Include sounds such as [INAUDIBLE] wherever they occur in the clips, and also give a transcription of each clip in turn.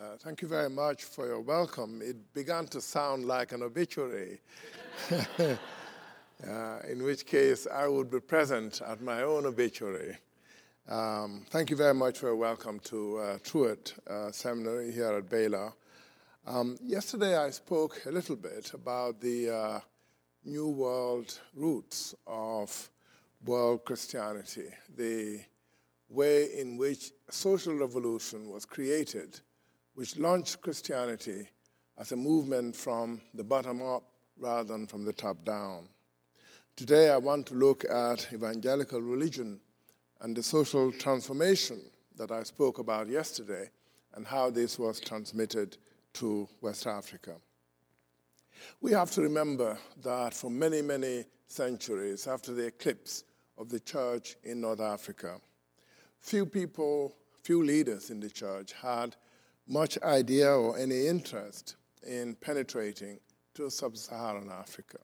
Uh, thank you very much for your welcome. It began to sound like an obituary, [LAUGHS] uh, in which case I would be present at my own obituary. Um, thank you very much for your welcome to uh, Truett uh, Seminary here at Baylor. Um, yesterday I spoke a little bit about the uh, New World roots of world Christianity, the way in which social revolution was created which launched Christianity as a movement from the bottom up rather than from the top down. Today, I want to look at evangelical religion and the social transformation that I spoke about yesterday and how this was transmitted to West Africa. We have to remember that for many, many centuries after the eclipse of the church in North Africa, few people, few leaders in the church had much idea or any interest in penetrating to sub Saharan Africa.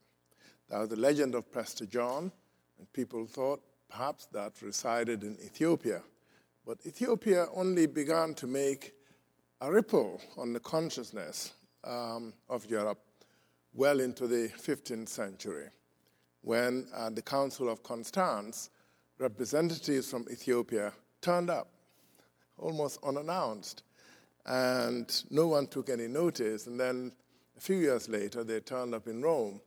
That was the legend of Prester John, and people thought perhaps that resided in Ethiopia. But Ethiopia only began to make a ripple on the consciousness um, of Europe well into the 15th century, when at the Council of Constance, representatives from Ethiopia turned up almost unannounced and no one took any notice. And then a few years later, they turned up in Rome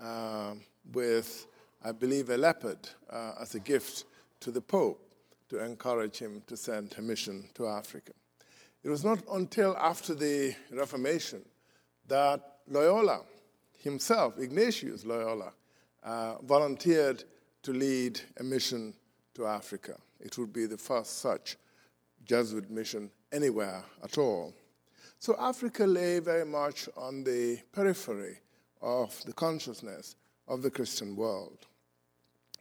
uh, with, I believe, a leopard uh, as a gift to the Pope to encourage him to send a mission to Africa. It was not until after the Reformation that Loyola himself, Ignatius Loyola, uh, volunteered to lead a mission to Africa. It would be the first such Jesuit mission anywhere at all. So Africa lay very much on the periphery of the consciousness of the Christian world.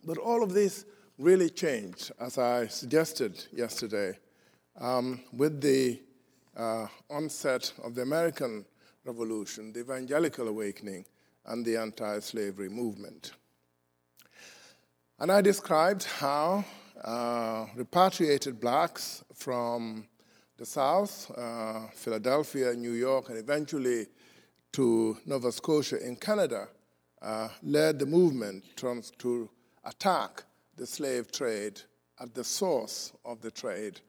But all of this really changed, as I suggested yesterday, um, with the uh, onset of the American Revolution, the Evangelical Awakening, and the anti slavery movement. And I described how uh, repatriated blacks from the South, uh, Philadelphia, New York, and eventually to Nova Scotia in Canada, uh, led the movement to attack the slave trade at the source of the trade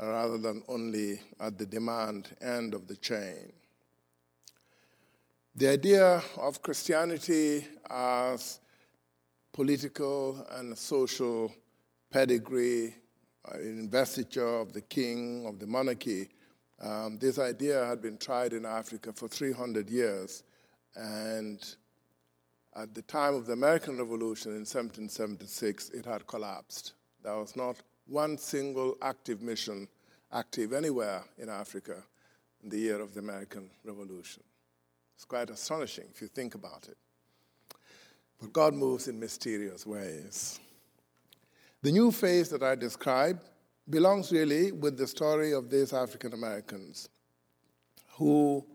uh, rather than only at the demand end of the chain. The idea of Christianity as political and social pedigree uh, investiture of the king, of the monarchy. Um, this idea had been tried in Africa for 300 years. And at the time of the American Revolution in 1776, it had collapsed. There was not one single active mission active anywhere in Africa in the year of the American Revolution. It's quite astonishing if you think about it. But God moves in mysterious ways. The new phase that I describe belongs really with the story of these African Americans who,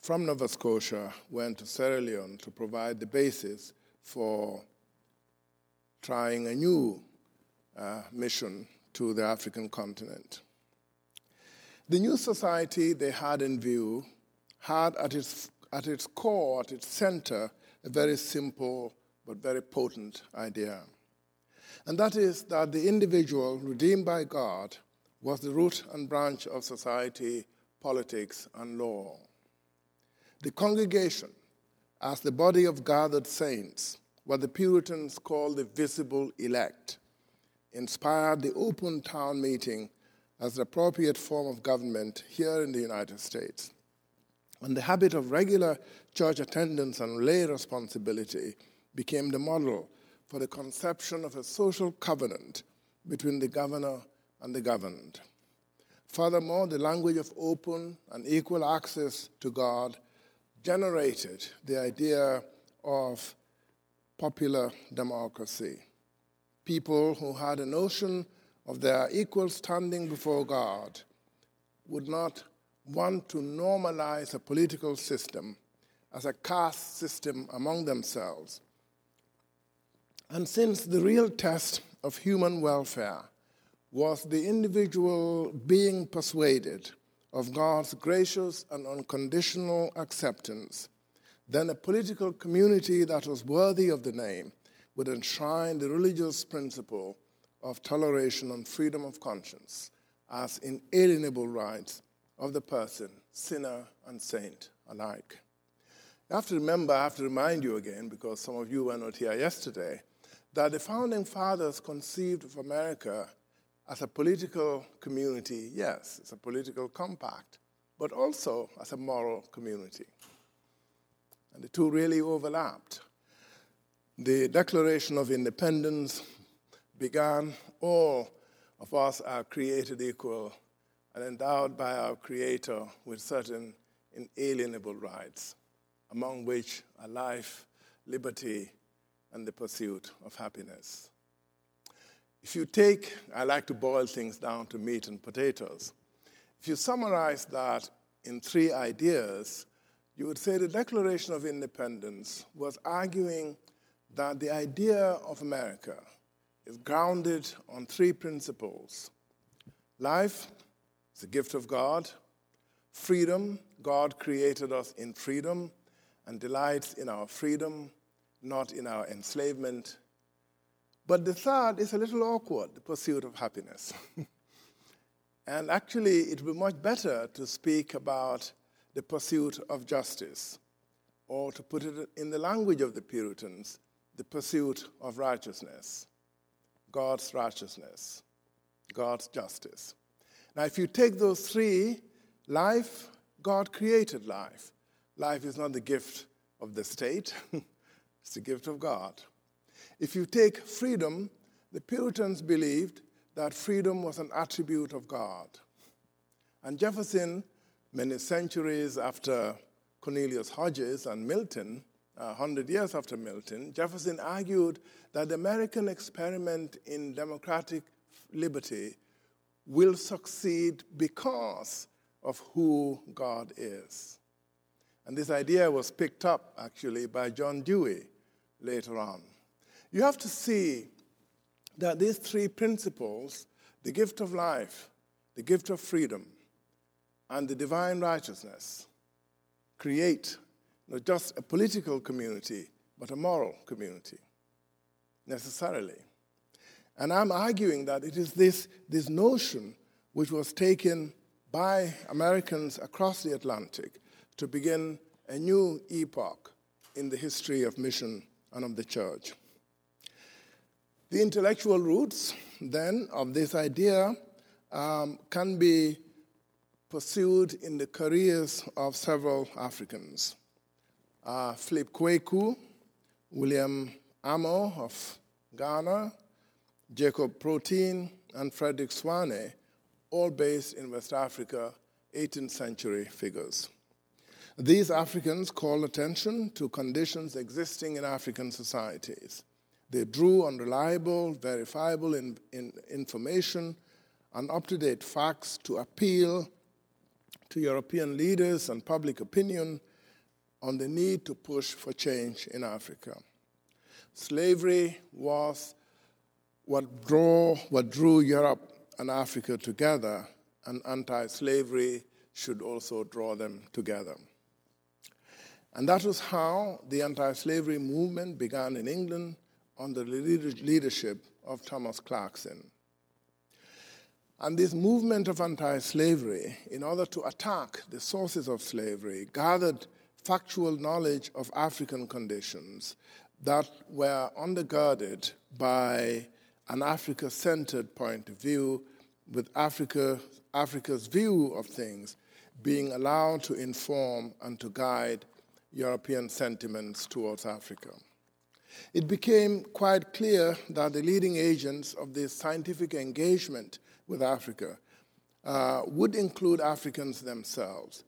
from Nova Scotia, went to Sierra Leone to provide the basis for trying a new uh, mission to the African continent. The new society they had in view had at its, at its core, at its center, a very simple but very potent idea and that is that the individual redeemed by God was the root and branch of society, politics, and law. The congregation, as the body of gathered saints, what the Puritans called the visible elect, inspired the open town meeting as the appropriate form of government here in the United States. And the habit of regular church attendance and lay responsibility became the model for the conception of a social covenant between the governor and the governed. Furthermore, the language of open and equal access to God generated the idea of popular democracy. People who had a notion of their equal standing before God would not want to normalize a political system as a caste system among themselves, and since the real test of human welfare was the individual being persuaded of God's gracious and unconditional acceptance, then a political community that was worthy of the name would enshrine the religious principle of toleration and freedom of conscience as inalienable rights of the person, sinner and saint alike. You have to remember, I have to remind you again, because some of you were not here yesterday, that the founding fathers conceived of America as a political community, yes, it's a political compact, but also as a moral community. And the two really overlapped. The Declaration of Independence began all of us are created equal and endowed by our Creator with certain inalienable rights, among which are life, liberty, and the pursuit of happiness. If you take, I like to boil things down to meat and potatoes. If you summarize that in three ideas, you would say the Declaration of Independence was arguing that the idea of America is grounded on three principles life is a gift of God, freedom, God created us in freedom and delights in our freedom, not in our enslavement. But the third is a little awkward the pursuit of happiness. [LAUGHS] and actually, it would be much better to speak about the pursuit of justice, or to put it in the language of the Puritans, the pursuit of righteousness. God's righteousness, God's justice. Now, if you take those three life, God created life. Life is not the gift of the state, [LAUGHS] it's the gift of God. If you take freedom, the Puritans believed that freedom was an attribute of God. And Jefferson, many centuries after Cornelius Hodges and Milton, uh, 100 years after Milton, Jefferson argued that the American experiment in democratic liberty will succeed because of who God is. And this idea was picked up actually by John Dewey later on. You have to see that these three principles the gift of life, the gift of freedom, and the divine righteousness create not just a political community, but a moral community, necessarily. And I'm arguing that it is this, this notion which was taken by Americans across the Atlantic to begin a new epoch in the history of mission and of the church. The intellectual roots, then, of this idea um, can be pursued in the careers of several Africans uh, Philip Quaque, William Amo of Ghana, Jacob Capitein, and Frederick Svane, all based in West Africa, 18th century figures. These Africans called attention to conditions existing in African societies. They drew on reliable, verifiable in, in information and up to date facts to appeal to European leaders and public opinion on the need to push for change in Africa. Slavery was what, what drew Europe and Africa together, and anti slavery should also draw them together. And that was how the anti slavery movement began in England under the leadership of Thomas Clarkson. And this movement of anti slavery, in order to attack the sources of slavery, gathered factual knowledge of African conditions that were undergirded by an Africa centered point of view, with Africa, Africa's view of things being allowed to inform and to guide European sentiments towards Africa. It became quite clear that the leading agents of this scientific engagement with Africa uh, would include Africans themselves.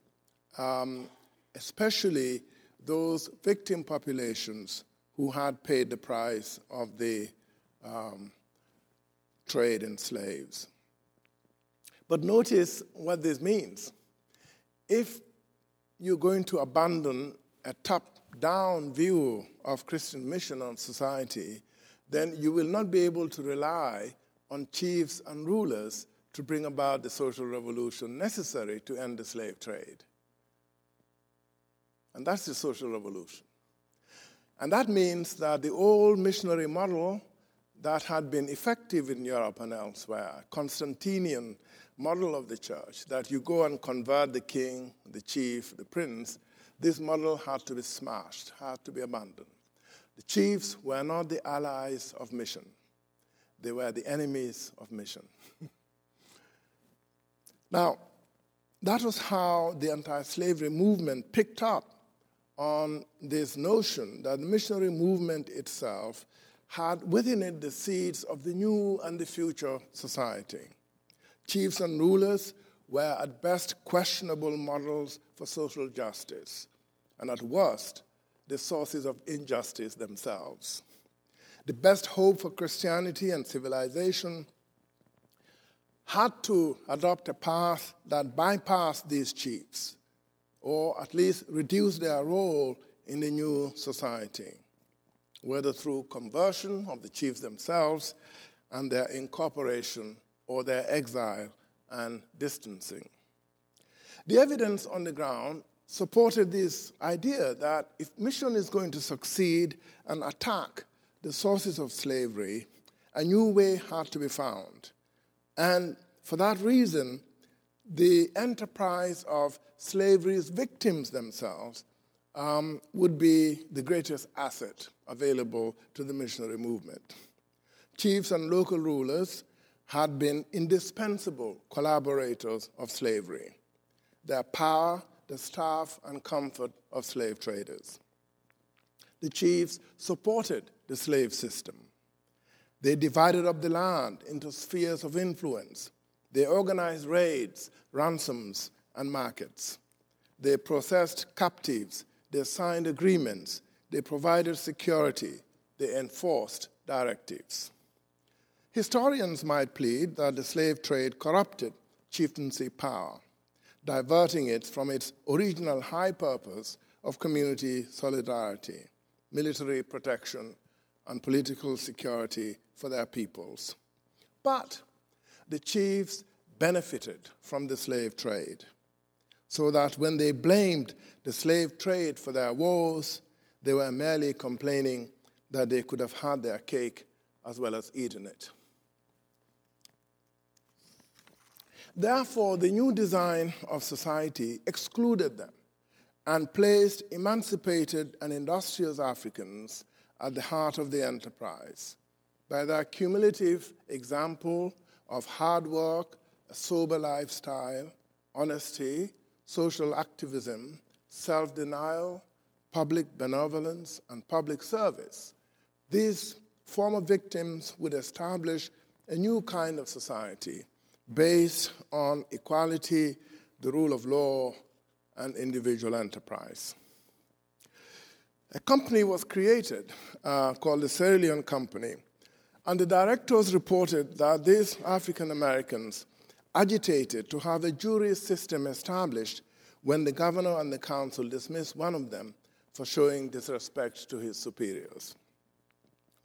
Um, especially those victim populations who had paid the price of the um, trade in slaves. But notice what this means. If you're going to abandon a top down view of Christian mission on society, then you will not be able to rely on chiefs and rulers to bring about the social revolution necessary to end the slave trade. And that's the social revolution. And that means that the old missionary model that had been effective in Europe and elsewhere, Constantinian model of the church, that you go and convert the king, the chief, the prince, this model had to be smashed, had to be abandoned. The chiefs were not the allies of mission, they were the enemies of mission. [LAUGHS] now, that was how the anti slavery movement picked up on this notion that the missionary movement itself had within it the seeds of the new and the future society. Chiefs and rulers were at best questionable models for social justice, and at worst, the sources of injustice themselves. The best hope for Christianity and civilization had to adopt a path that bypassed these chiefs, or at least reduce their role in the new society whether through conversion of the chiefs themselves and their incorporation or their exile and distancing. The evidence on the ground supported this idea that if mission is going to succeed and attack the sources of slavery, a new way had to be found. And for that reason, the enterprise of slavery's victims themselves um, would be the greatest asset available to the missionary movement. Chiefs and local rulers had been indispensable collaborators of slavery, their power, the staff, and comfort of slave traders. The chiefs supported the slave system. They divided up the land into spheres of influence. They organized raids, ransoms, and markets. They processed captives. They signed agreements. They provided security, they enforced directives. Historians might plead that the slave trade corrupted chieftaincy power, diverting it from its original high purpose of community solidarity, military protection, and political security for their peoples. But the chiefs benefited from the slave trade, so that when they blamed the slave trade for their wars, they were merely complaining that they could have had their cake as well as eaten it. Therefore, the new design of society excluded them and placed emancipated and industrious Africans at the heart of the enterprise by their cumulative example of hard work, a sober lifestyle, honesty, social activism, self denial, public benevolence, and public service, these former victims would establish a new kind of society based on equality, the rule of law, and individual enterprise. A company was created uh, called the Sierra Leone Company, and the directors reported that these African Americans agitated to have a jury system established when the governor and the council dismissed one of them for showing disrespect to his superiors.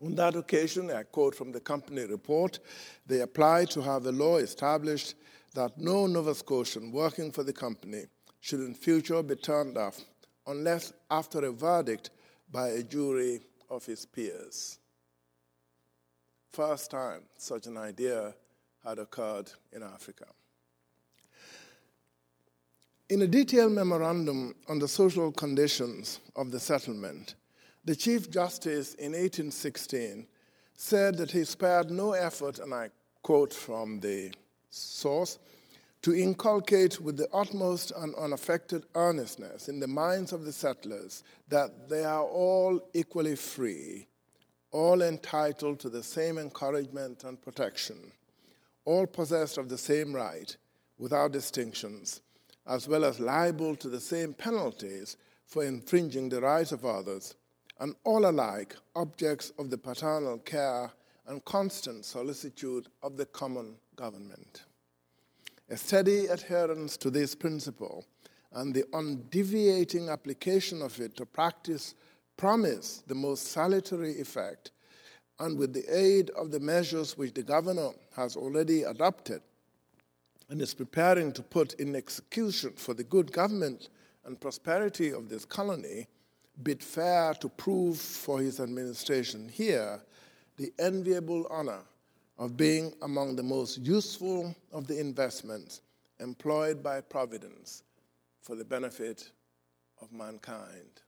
On that occasion, I quote from the company report, they applied to have a law established that no Nova Scotian working for the company should in future be turned off unless after a verdict by a jury of his peers. First time such an idea had occurred in Africa. In a detailed memorandum on the social conditions of the settlement, the Chief Justice in 1816 said that he spared no effort, and I quote from the source, to inculcate with the utmost and unaffected earnestness in the minds of the settlers that they are all equally free, all entitled to the same encouragement and protection, all possessed of the same right, without distinctions as well as liable to the same penalties for infringing the rights of others, and all alike objects of the paternal care and constant solicitude of the common government. A steady adherence to this principle and the undeviating application of it to practice promise the most salutary effect, and with the aid of the measures which the governor has already adopted, and is preparing to put in execution for the good government and prosperity of this colony, bid fair to prove for his administration here the enviable honor of being among the most useful of the investments employed by Providence for the benefit of mankind.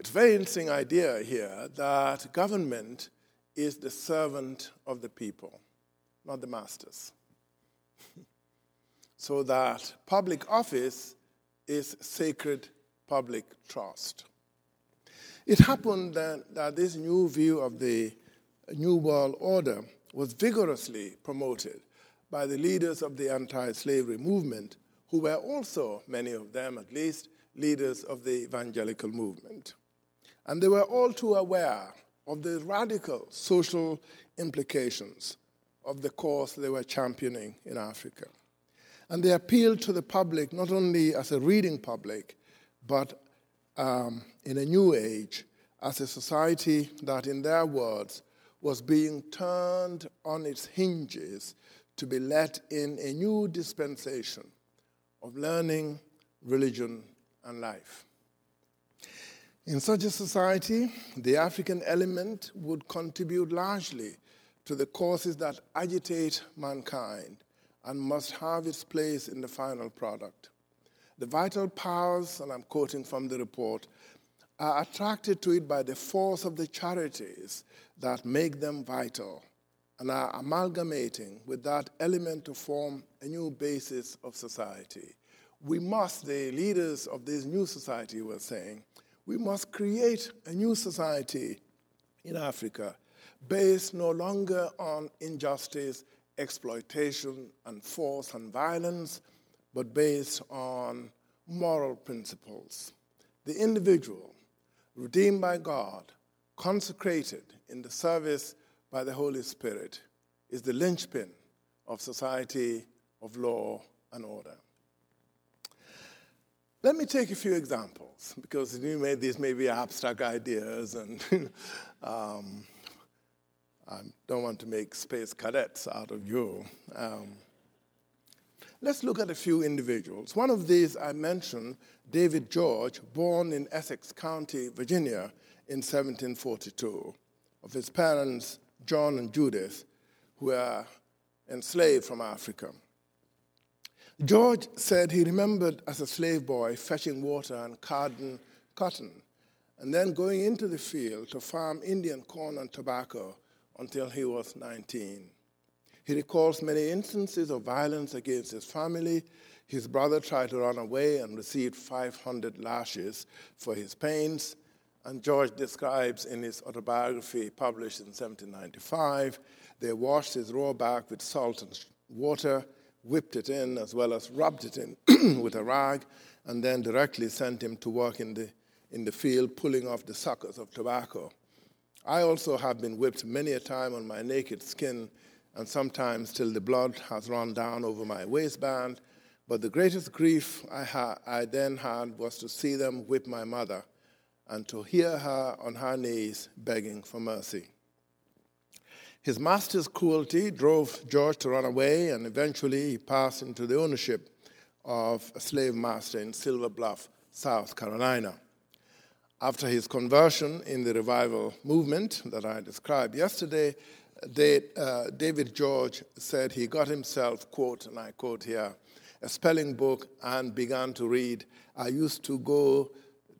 It's a very interesting idea here that government is the servant of the people, not the masters. [LAUGHS] so that public office is sacred public trust. It happened that, that this new view of the New World Order was vigorously promoted by the leaders of the anti slavery movement, who were also, many of them at least, leaders of the evangelical movement. And they were all too aware of the radical social implications of the cause they were championing in Africa. And they appealed to the public not only as a reading public, but um, in a new age as a society that, in their words, was being turned on its hinges to be let in a new dispensation of learning, religion, and life. In such a society, the African element would contribute largely to the causes that agitate mankind and must have its place in the final product. The vital powers, and I'm quoting from the report, are attracted to it by the force of the charities that make them vital and are amalgamating with that element to form a new basis of society. We must, the leaders of this new society were saying, we must create a new society in Africa based no longer on injustice, exploitation, and force and violence, but based on moral principles. The individual, redeemed by God, consecrated in the service by the Holy Spirit, is the linchpin of society of law and order. Let me take a few examples because you may, these may be abstract ideas, and [LAUGHS] um, I don't want to make space cadets out of you. Um, let's look at a few individuals. One of these I mentioned, David George, born in Essex County, Virginia, in 1742, of his parents, John and Judith, who were enslaved from Africa. George said he remembered as a slave boy fetching water and carding cotton, and then going into the field to farm Indian corn and tobacco until he was 19. He recalls many instances of violence against his family. His brother tried to run away and received 500 lashes for his pains. And George describes in his autobiography, published in 1795, they washed his raw back with salt and water whipped it in as well as rubbed it in [CLEARS THROAT] with a rag, and then directly sent him to work in the, in the field pulling off the suckers of tobacco. I also have been whipped many a time on my naked skin, and sometimes till the blood has run down over my waistband. But the greatest grief I, ha- I then had was to see them whip my mother and to hear her on her knees begging for mercy. His master's cruelty drove George to run away, and eventually he passed into the ownership of a slave master in Silver Bluff, South Carolina. After his conversion in the revival movement that I described yesterday, uh, David George said he got himself, quote, and I quote here, a spelling book and began to read. I used to go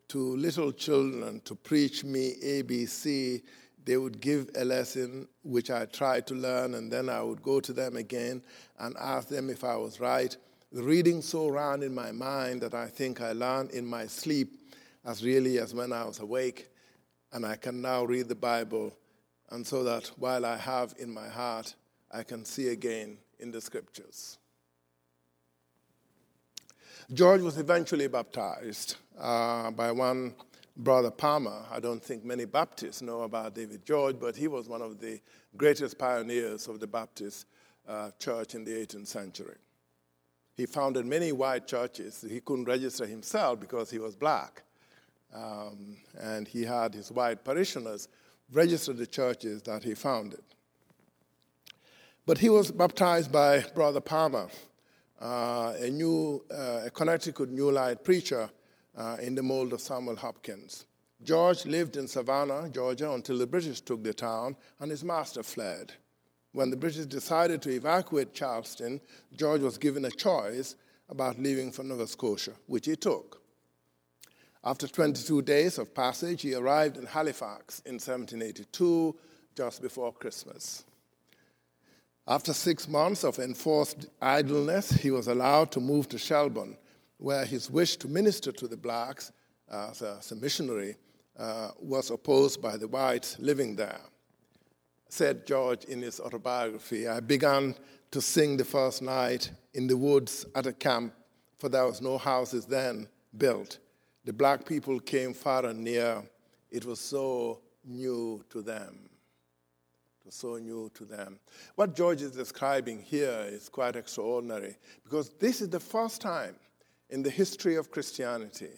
to little children to preach me ABC they would give a lesson which I tried to learn, and then I would go to them again and ask them if I was right. The reading so ran in my mind that I think I learned in my sleep as really as when I was awake, and I can now read the Bible, and so that while I have in my heart, I can see again in the scriptures. George was eventually baptized uh, by one Brother Palmer. I don't think many Baptists know about David George, but he was one of the greatest pioneers of the Baptist uh, church in the 18th century. He founded many white churches. He couldn't register himself because he was black. Um, and he had his white parishioners register the churches that he founded. But he was baptized by Brother Palmer, uh, a new uh, a Connecticut New Light preacher uh, in the mold of Samuel Hopkins. George lived in Savannah, Georgia, until the British took the town and his master fled. When the British decided to evacuate Charleston, George was given a choice about leaving for Nova Scotia, which he took. After 22 days of passage, he arrived in Halifax in 1782, just before Christmas. After six months of enforced idleness, he was allowed to move to Shelburne, where his wish to minister to the blacks as a, as a missionary uh, was opposed by the whites living there. Said George in his autobiography, I began to sing the first night in the woods at a camp, for there was no houses then built. The black people came far and near. It was so new to them. It was so new to them. What George is describing here is quite extraordinary because this is the first time in the history of Christianity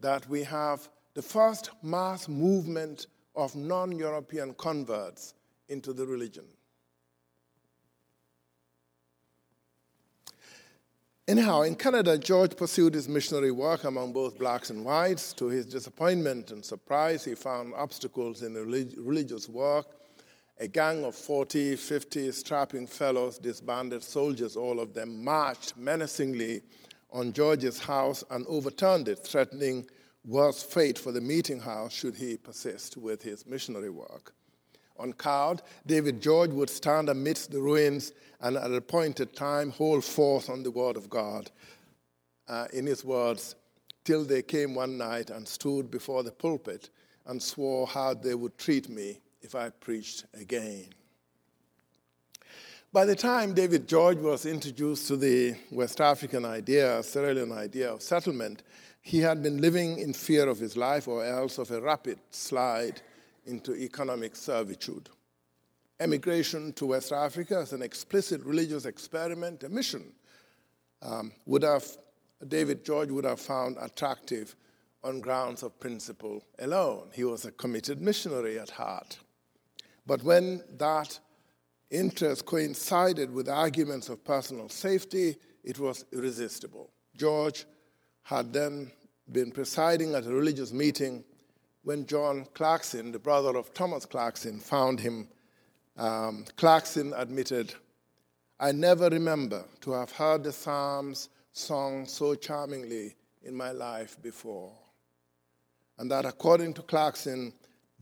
that we have the first mass movement of non European converts into the religion. Anyhow, in Canada, George pursued his missionary work among both blacks and whites. To his disappointment and surprise, he found obstacles in the religious work. A gang of 40, 50 strapping fellows, disbanded soldiers, all of them, marched menacingly on George's house and overturned it, threatening worse fate for the meeting house should he persist with his missionary work. Uncowed, David George would stand amidst the ruins and at appointed time hold forth on the word of God. Uh, in his words, till they came one night and stood before the pulpit and swore how they would treat me if I preached again. By the time David George was introduced to the West African idea, Sierra idea of settlement, he had been living in fear of his life or else of a rapid slide into economic servitude. Emigration to West Africa as an explicit religious experiment, a mission, um, would have, David George would have found attractive on grounds of principle alone. He was a committed missionary at heart. But when that interest coincided with arguments of personal safety, it was irresistible. George had then been presiding at a religious meeting when John Clarkson, the brother of Thomas Clarkson, found him. Um, Clarkson admitted, I never remember to have heard the Psalms sung so charmingly in my life before. And that according to Clarkson,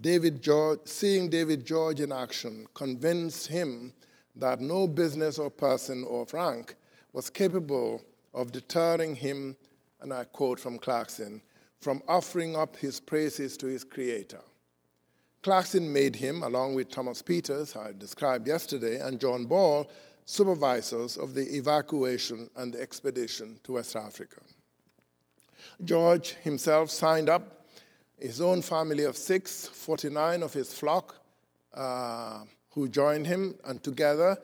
David George, seeing David George in action convinced him that no business or person of rank was capable of deterring him and I quote from Clarkson, from offering up his praises to his Creator. Clarkson made him, along with Thomas Peters, I described yesterday, and John Ball, supervisors of the evacuation and the expedition to West Africa. George himself signed up his own family of six, 49 of his flock, uh, who joined him, and together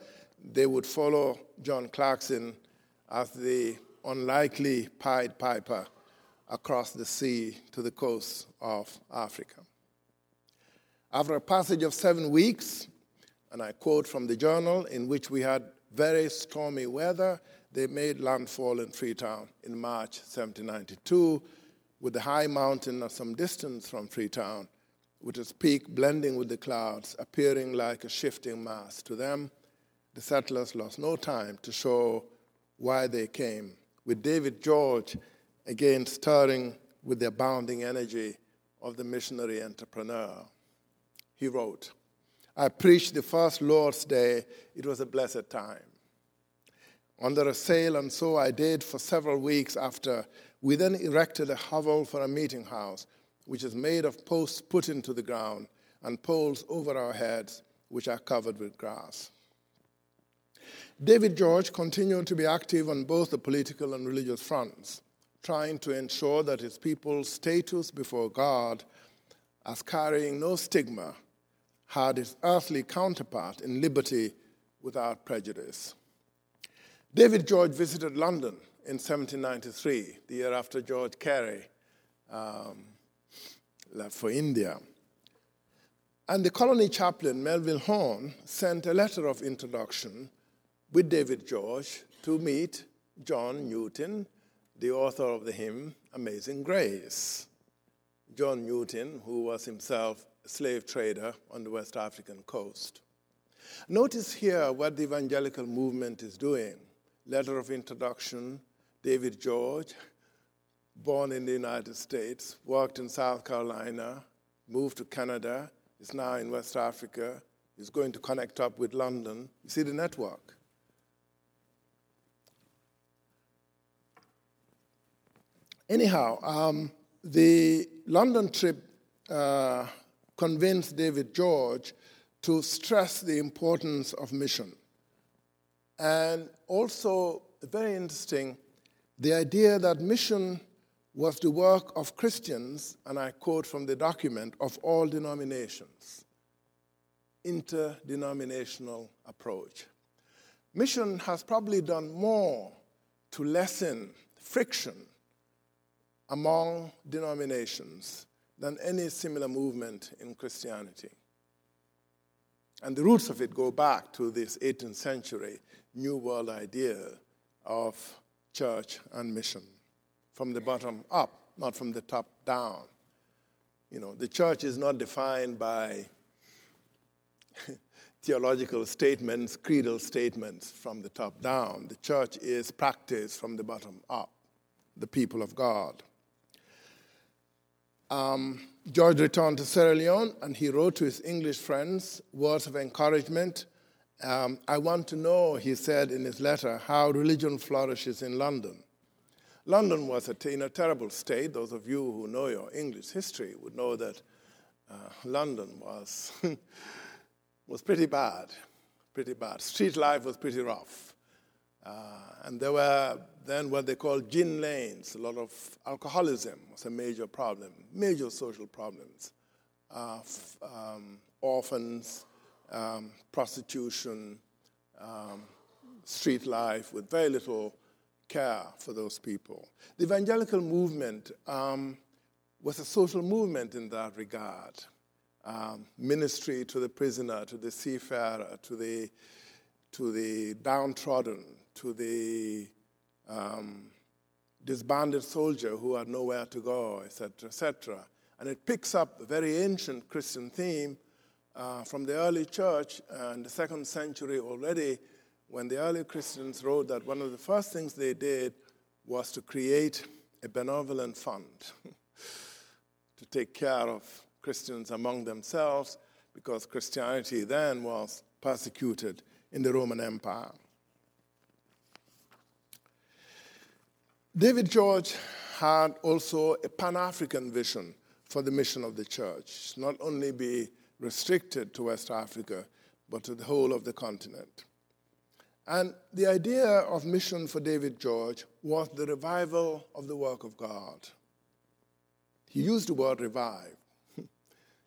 they would follow John Clarkson as the unlikely Pied Piper across the sea to the coast of Africa. After a passage of seven weeks, and I quote from the journal, in which we had very stormy weather, they made landfall in Freetown in March 1792, with the high mountain at some distance from Freetown, with its peak blending with the clouds, appearing like a shifting mass. To them, the settlers lost no time to show why they came with David George again stirring with the abounding energy of the missionary entrepreneur. He wrote, I preached the first Lord's Day. It was a blessed time. Under a sail, and so I did for several weeks after. We then erected a hovel for a meeting house, which is made of posts put into the ground and poles over our heads, which are covered with grass. David George continued to be active on both the political and religious fronts, trying to ensure that his people's status before God as carrying no stigma had its earthly counterpart in liberty without prejudice. David George visited London in 1793, the year after George Carey um, left for India. And the colony chaplain, Melville Horne, sent a letter of introduction with David George to meet John Newton, the author of the hymn Amazing Grace. John Newton, who was himself a slave trader on the West African coast. Notice here what the evangelical movement is doing. Letter of introduction, David George, born in the United States, worked in South Carolina, moved to Canada, is now in West Africa, is going to connect up with London. You see the network. Anyhow, um, the London trip uh, convinced David George to stress the importance of mission. And also, very interesting, the idea that mission was the work of Christians, and I quote from the document, of all denominations. Interdenominational approach. Mission has probably done more to lessen friction among denominations than any similar movement in Christianity. And the roots of it go back to this 18th century New World idea of church and mission from the bottom up, not from the top down. You know, the church is not defined by [LAUGHS] theological statements, creedal statements from the top down. The church is practiced from the bottom up, the people of God. Um, George returned to Sierra Leone and he wrote to his English friends words of encouragement. Um, I want to know, he said in his letter, how religion flourishes in London. London was a, in a terrible state. Those of you who know your English history would know that uh, London was, [LAUGHS] was pretty bad, pretty bad. Street life was pretty rough. Uh, and there were then what they called gin lanes. A lot of alcoholism was a major problem, major social problems. Uh, f- um, orphans, um, prostitution, um, street life with very little care for those people. The evangelical movement um, was a social movement in that regard. Um, ministry to the prisoner, to the seafarer, to the, to the downtrodden, to the um, disbanded soldier who had nowhere to go, etc., etc. And it picks up a very ancient Christian theme uh, from the early church and the second century already, when the early Christians wrote that one of the first things they did was to create a benevolent fund [LAUGHS] to take care of Christians among themselves because Christianity then was persecuted in the Roman Empire. David George had also a Pan African vision for the mission of the church, not only be restricted to West Africa, but to the whole of the continent. And the idea of mission for David George was the revival of the work of God. He used the word revive. [LAUGHS]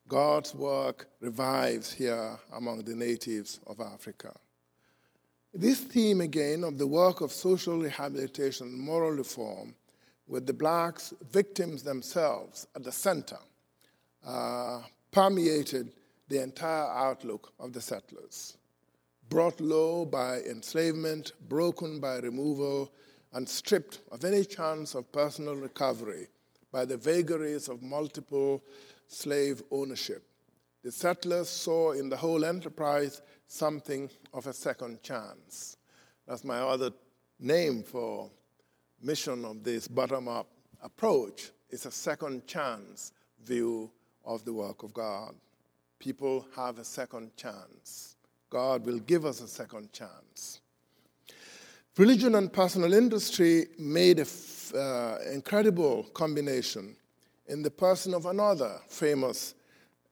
God's work revives here among the natives of Africa. This theme, again, of the work of social rehabilitation and moral reform, with the blacks, victims themselves, at the center, uh, permeated the entire outlook of the settlers. Brought low by enslavement, broken by removal, and stripped of any chance of personal recovery by the vagaries of multiple slave ownership, the settlers saw in the whole enterprise something of a second chance. That's my other name for mission of this bottom-up approach. It's a second chance view of the work of God. People have a second chance. God will give us a second chance. Religion and personal industry made an uh, incredible combination in the person of another famous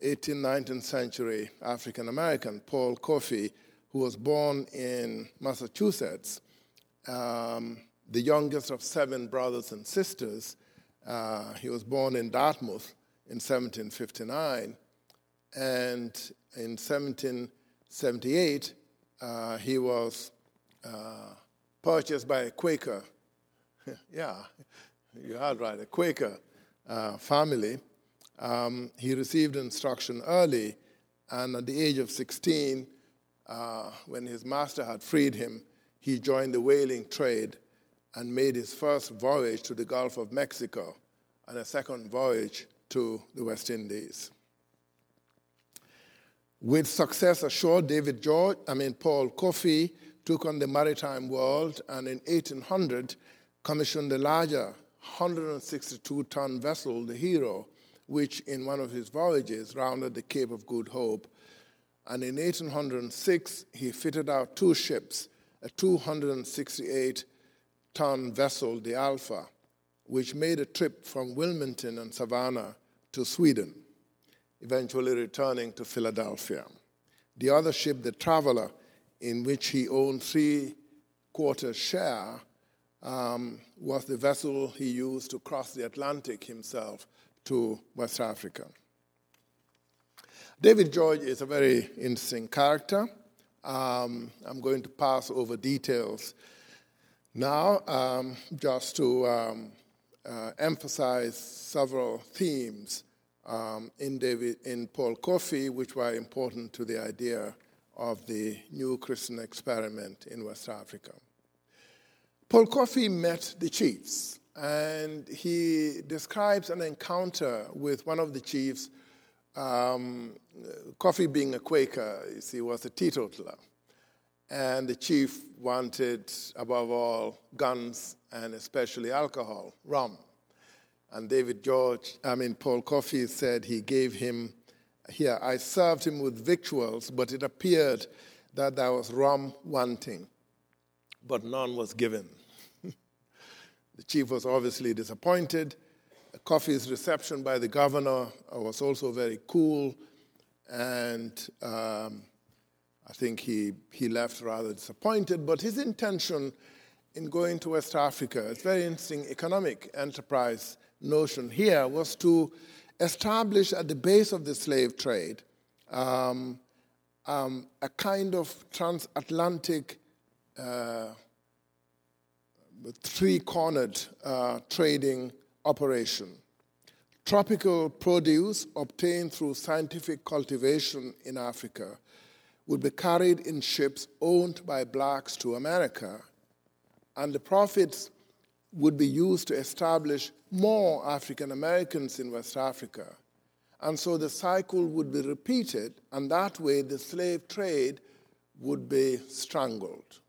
18th, 19th century African American, Paul Cuffe, who was born in Massachusetts, um, the youngest of seven brothers and sisters. Uh, he was born in Dartmouth in 1759, and in 1778, uh, he was uh, purchased by a Quaker. [LAUGHS] yeah, you heard right, a Quaker uh, family um, he received instruction early And at the age of 16, uh, when his master had freed him, he joined the whaling trade and made his first voyage to the Gulf of Mexico and a second voyage to the West Indies. With success assured, David George, I mean Paul Cuffe, took on the maritime world and in 1800 commissioned the larger 162-ton vessel, the Hero, which in one of his voyages rounded the Cape of Good Hope. And in 1806, he fitted out two ships, a 268 ton vessel, the Alpha, which made a trip from Wilmington and Savannah to Sweden, eventually returning to Philadelphia. The other ship, the Traveler, in which he owned three quarter share, um, was the vessel he used to cross the Atlantic himself to West Africa. David George is a very interesting character. Um, I'm going to pass over details now, um, just to um, uh, emphasize several themes um, in, David, in Paul Cuffe, which were important to the idea of the new Christian experiment in West Africa. Paul Cuffe met the chiefs, and he describes an encounter with one of the chiefs. Um, Cuffe, being a Quaker, you see, was a teetotaler. And the chief wanted, above all, guns and especially alcohol, rum. And David George, I mean, Paul Cuffe said he gave him, here, I served him with victuals, but it appeared that there was rum wanting, but none was given. The chief was obviously disappointed. Cuffe's reception by the governor. Was also very cool, and um, I think he, he left rather disappointed, but his intention in going to West Africa, it's very interesting economic enterprise notion here, was to establish at the base of the slave trade um, um, a kind of transatlantic uh, three cornered uh, trading operation. Tropical produce obtained through scientific cultivation in Africa would be carried in ships owned by blacks to America, and the profits would be used to establish more African Americans in West Africa. And so the cycle would be repeated, and that way the slave trade would be strangled.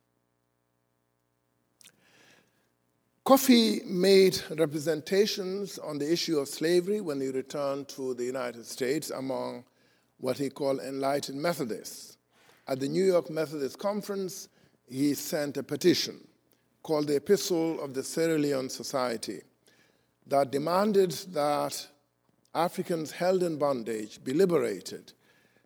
Cuffe made representations on the issue of slavery when he returned to the United States among what he called enlightened Methodists. At the New York Methodist Conference, he sent a petition called the Epistle of the Sierra Leone Society that demanded that Africans held in bondage be liberated,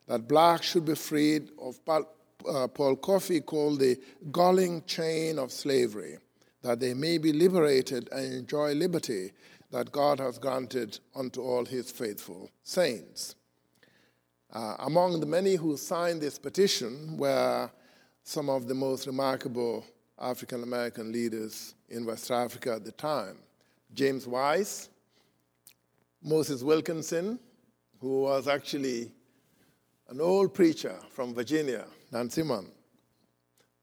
that blacks should be freed of uh, Paul Cuffe called the galling chain of slavery, that they may be liberated and enjoy liberty that God has granted unto all his faithful saints. Uh, among the many who signed this petition were some of the most remarkable African American leaders in West Africa at the time James Wise, Moses Wilkinson, who was actually an old preacher from Virginia, Nansemond,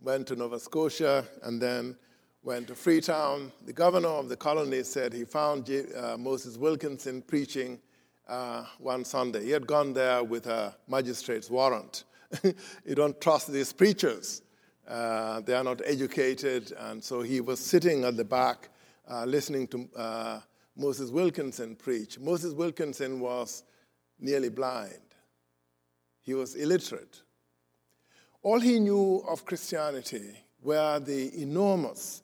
went to Nova Scotia and then went to Freetown. The governor of the colony said he found J- uh, Moses Wilkinson preaching uh, one Sunday. He had gone there with a magistrate's warrant. [LAUGHS] you don't trust these preachers. Uh, they are not educated, and so he was sitting at the back uh, listening to uh, Moses Wilkinson preach. Moses Wilkinson was nearly blind, he was illiterate. All he knew of Christianity were the enormous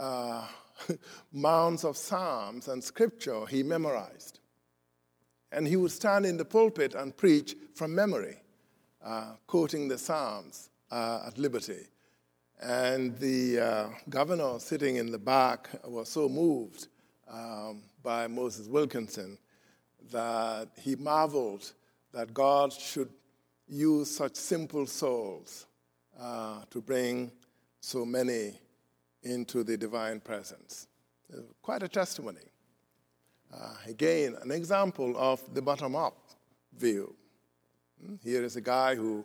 uh, [LAUGHS] mounds of Psalms and scripture he memorized. And he would stand in the pulpit and preach from memory, uh, quoting the Psalms uh, at liberty. And the uh, governor sitting in the back was so moved um, by Moses Wilkinson that he marveled that God should use such simple souls uh, to bring so many into the divine presence. Quite a testimony. Uh, again, an example of the bottom up view. Hmm? Here is a guy who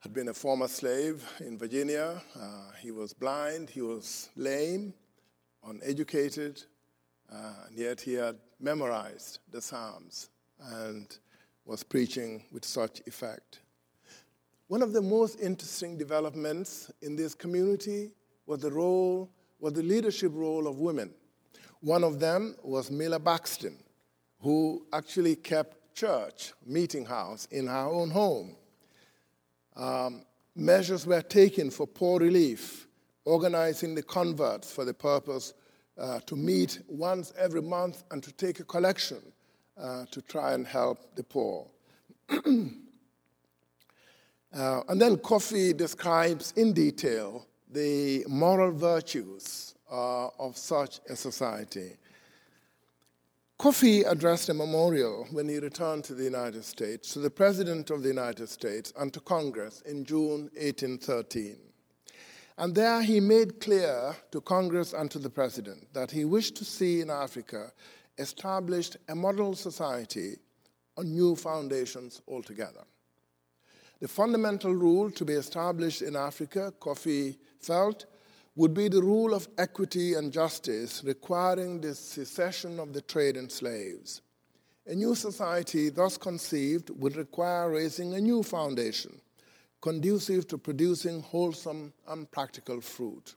had been a former slave in Virginia. Uh, he was blind, he was lame, uneducated, uh, and yet he had memorized the Psalms and was preaching with such effect. One of the most interesting developments in this community was the role, was the leadership role of women. One of them was Mila Baxton, who actually kept church, meeting house, in her own home. Um, measures were taken for poor relief, organizing the converts for the purpose uh, to meet once every month and to take a collection uh, to try and help the poor. [CLEARS THROAT] uh, and then Cuffe describes in detail the moral virtues uh, of such a society. Cuffe addressed a memorial when he returned to the United States to the President of the United States and to Congress in June 1813. And there he made clear to Congress and to the President that he wished to see in Africa established a model society on new foundations altogether. The fundamental rule to be established in Africa, Cuffe felt, would be the rule of equity and justice requiring the cessation of the trade in slaves. A new society, thus conceived, would require raising a new foundation, conducive to producing wholesome and practical fruit.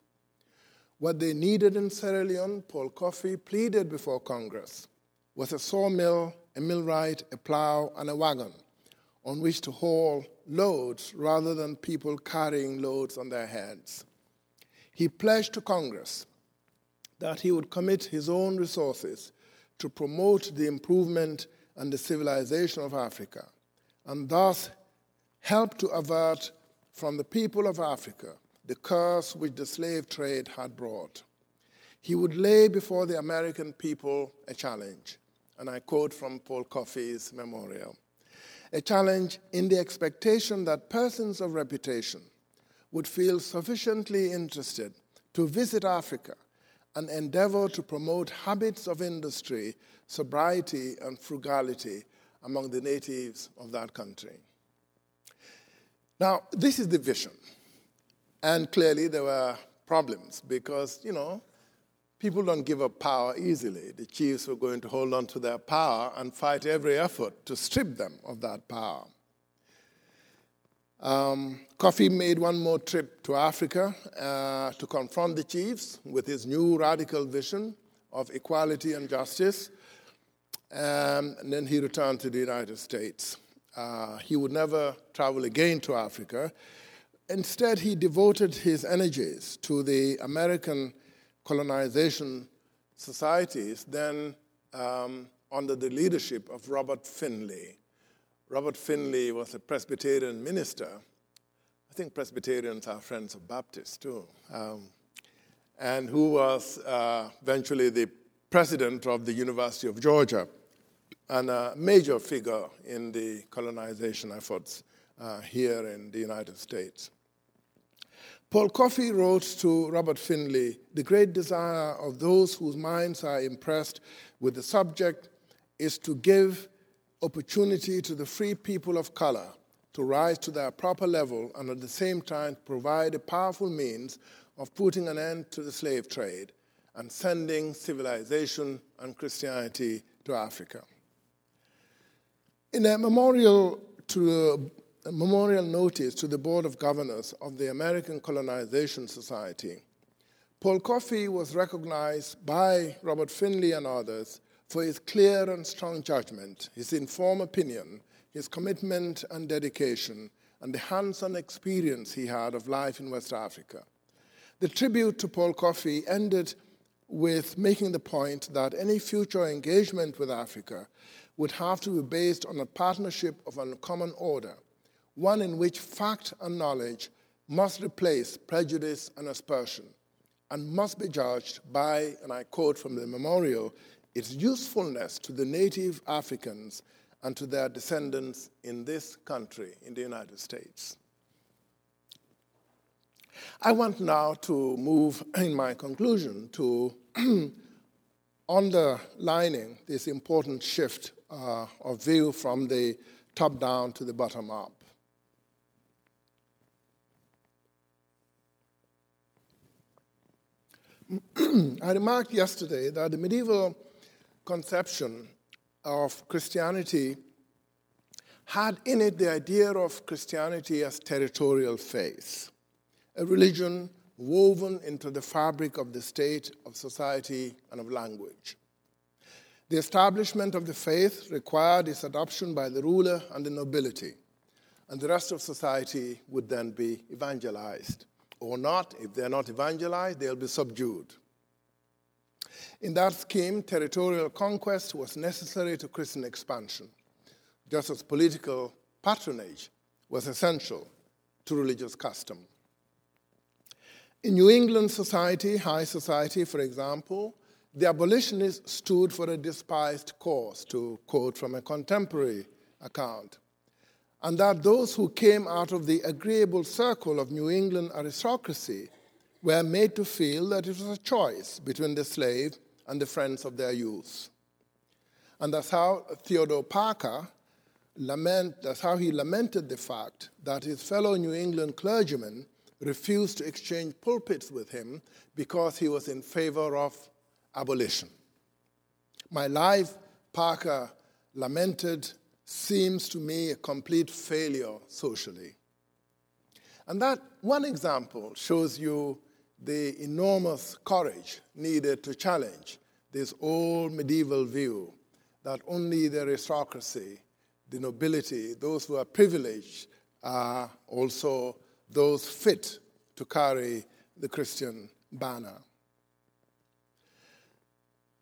What they needed in Sierra Leone, Paul Cuffe pleaded before Congress, was a sawmill, a millwright, a plow, and a wagon on which to haul loads rather than people carrying loads on their heads he pledged to Congress that he would commit his own resources to promote the improvement and the civilization of Africa, and thus help to avert from the people of Africa the curse which the slave trade had brought. He would lay before the American people a challenge, and I quote from Paul Cuffe's memorial a challenge in the expectation that persons of reputation would feel sufficiently interested to visit Africa and endeavor to promote habits of industry, sobriety, and frugality among the natives of that country. Now, this is the vision. And clearly, there were problems because, you know, people don't give up power easily. The chiefs were going to hold on to their power and fight every effort to strip them of that power. Um, Cuffe made one more trip to Africa uh, to confront the chiefs with his new radical vision of equality and justice. Um, and then he returned to the United States. Uh, he would never travel again to Africa. Instead, he devoted his energies to the American colonization societies, then um, under the leadership of Robert Finley. Robert Finley was a Presbyterian minister. I think Presbyterians are friends of Baptists too. Um, and who was uh, eventually the president of the University of Georgia and a major figure in the colonization efforts uh, here in the United States. Paul Cuffe wrote to Robert Finley The great desire of those whose minds are impressed with the subject is to give opportunity to the free people of color to rise to their proper level and at the same time provide a powerful means of putting an end to the slave trade and sending civilization and Christianity to Africa. In a memorial to a memorial notice to the Board of Governors of the American Colonization Society, Paul Cuffe was recognized by Robert Finley and others for his clear and strong judgment, his informed opinion, his commitment and dedication, and the hands on experience he had of life in West Africa. The tribute to Paul Cuffe ended with making the point that any future engagement with Africa would have to be based on a partnership of a common order, one in which fact and knowledge must replace prejudice and aspersion, and must be judged by, and I quote from the memorial, its usefulness to the native Africans and to their descendants in this country, in the United States. I want now to move [CLEARS THROAT] in my conclusion to [CLEARS THROAT] underlining this important shift uh, of view from the top down to the bottom up. [CLEARS THROAT] I remarked yesterday that the medieval conception of Christianity had in it the idea of Christianity as territorial faith, a religion woven into the fabric of the state, of society, and of language. The establishment of the faith required its adoption by the ruler and the nobility, and the rest of society would then be evangelized. Or not, if they're not evangelized, they'll be subdued. In that scheme, territorial conquest was necessary to Christian expansion, just as political patronage was essential to religious custom. In New England society, high society, for example, the abolitionists stood for a despised cause, to quote from a contemporary account, and that those who came out of the agreeable circle of New England aristocracy were made to feel that it was a choice between the slave and the friends of their youth. And that's how Theodore Parker lament, that's how he lamented the fact that his fellow New England clergymen refused to exchange pulpits with him because he was in favor of abolition. My life, Parker lamented, seems to me a complete failure socially. And that one example shows you the enormous courage needed to challenge this old medieval view that only the aristocracy, the nobility, those who are privileged, are also those fit to carry the Christian banner.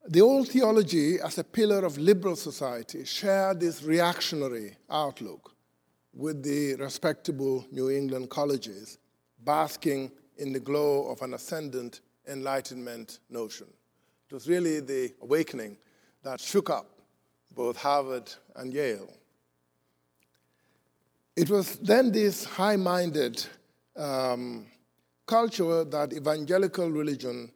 The old theology, as a pillar of liberal society, shared this reactionary outlook with the respectable New England colleges, basking in the glow of an ascendant Enlightenment notion. It was really the awakening that shook up both Harvard and Yale. It was then this high minded um, culture that evangelical religion,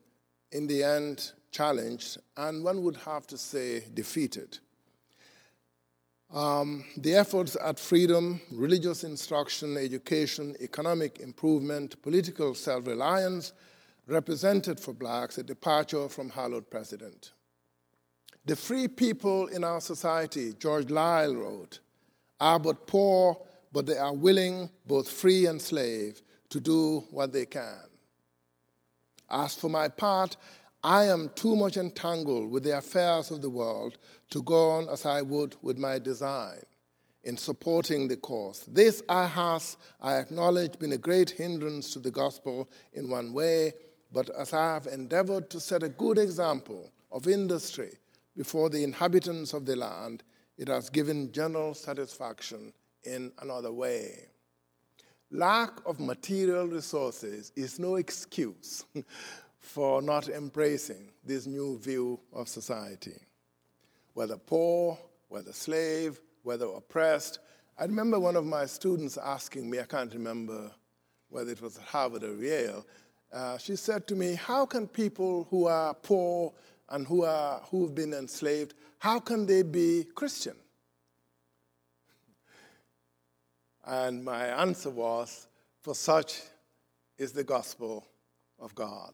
in the end, challenged, and one would have to say defeated. Um, the efforts at freedom, religious instruction, education, economic improvement, political self reliance represented for blacks a departure from hallowed precedent. The free people in our society, George Liele wrote, are but poor, but they are willing, both free and slave, to do what they can. As for my part, I am too much entangled with the affairs of the world to go on as I would with my design in supporting the cause. This I has, I acknowledge, been a great hindrance to the gospel in one way, but as I have endeavored to set a good example of industry before the inhabitants of the land, it has given general satisfaction in another way. Lack of material resources is no excuse for not embracing this new view of society. Whether poor, whether slave, whether oppressed. I remember one of my students asking me, I can't remember whether it was at Harvard or Yale, uh, she said to me, How can people who are poor and who are, who've been enslaved, how can they be Christian? And my answer was, For such is the gospel of God.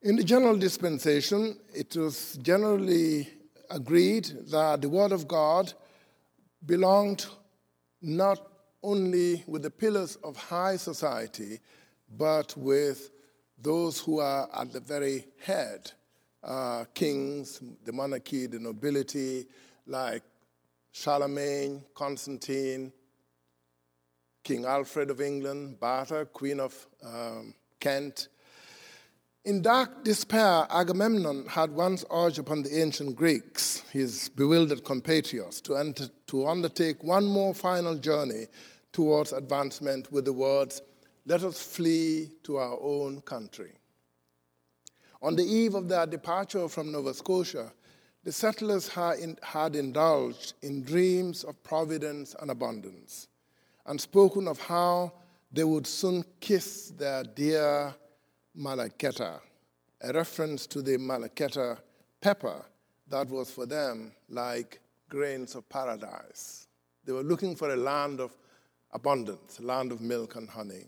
In the general dispensation, it was generally agreed that the Word of God belonged not only with the pillars of high society, but with those who are at the very head uh, kings, the monarchy, the nobility, like Charlemagne, Constantine, King Alfred of England, Bertha, Queen of um, Kent, in dark despair, Agamemnon had once urged upon the ancient Greeks, his bewildered compatriots, to, enter, to undertake one more final journey towards advancement with the words, Let us flee to our own country. On the eve of their departure from Nova Scotia, the settlers had indulged in dreams of providence and abundance and spoken of how they would soon kiss their dear malagueta, a reference to the malagueta pepper that was for them like grains of paradise. They were looking for a land of abundance, a land of milk and honey.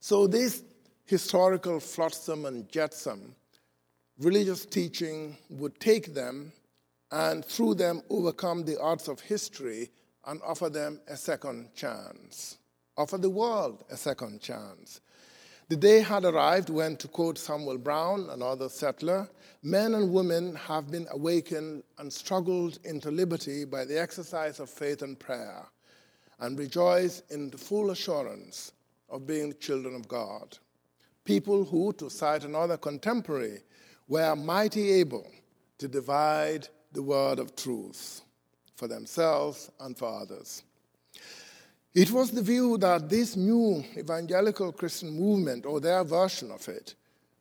So, this historical flotsam and jetsam religious teaching would take them and through them overcome the odds of history and offer them a second chance, offer the world a second chance. The day had arrived when, to quote Samuel Brown, another settler, men and women have been awakened and struggled into liberty by the exercise of faith and prayer, and rejoice in the full assurance of being children of God. People who, to cite another contemporary, were mighty able to divide the word of truth for themselves and for others. It was the view that this new evangelical Christian movement, or their version of it,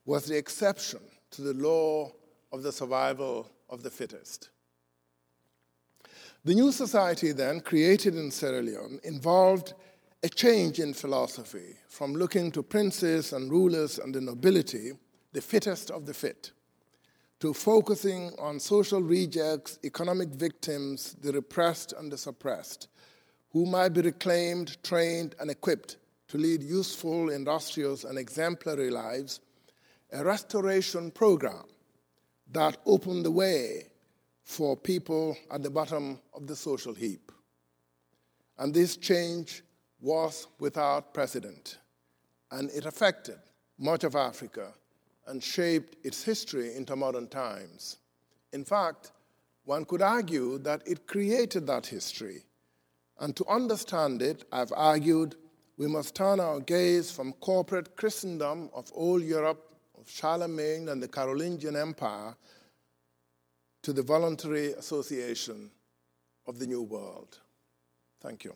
was the exception to the law of the survival of the fittest. The new society, then, created in Sierra Leone, involved a change in philosophy from looking to princes and rulers and the nobility, the fittest of the fit, to focusing on social rejects, economic victims, the repressed and the suppressed, who might be reclaimed, trained, and equipped to lead useful, industrious, and exemplary lives, a restoration program that opened the way for people at the bottom of the social heap. And this change was without precedent, and it affected much of Africa and shaped its history into modern times. In fact, one could argue that it created that history. And to understand it, I've argued we must turn our gaze from corporate Christendom of old Europe, of Charlemagne and the Carolingian Empire, to the voluntary association of the New World. Thank you.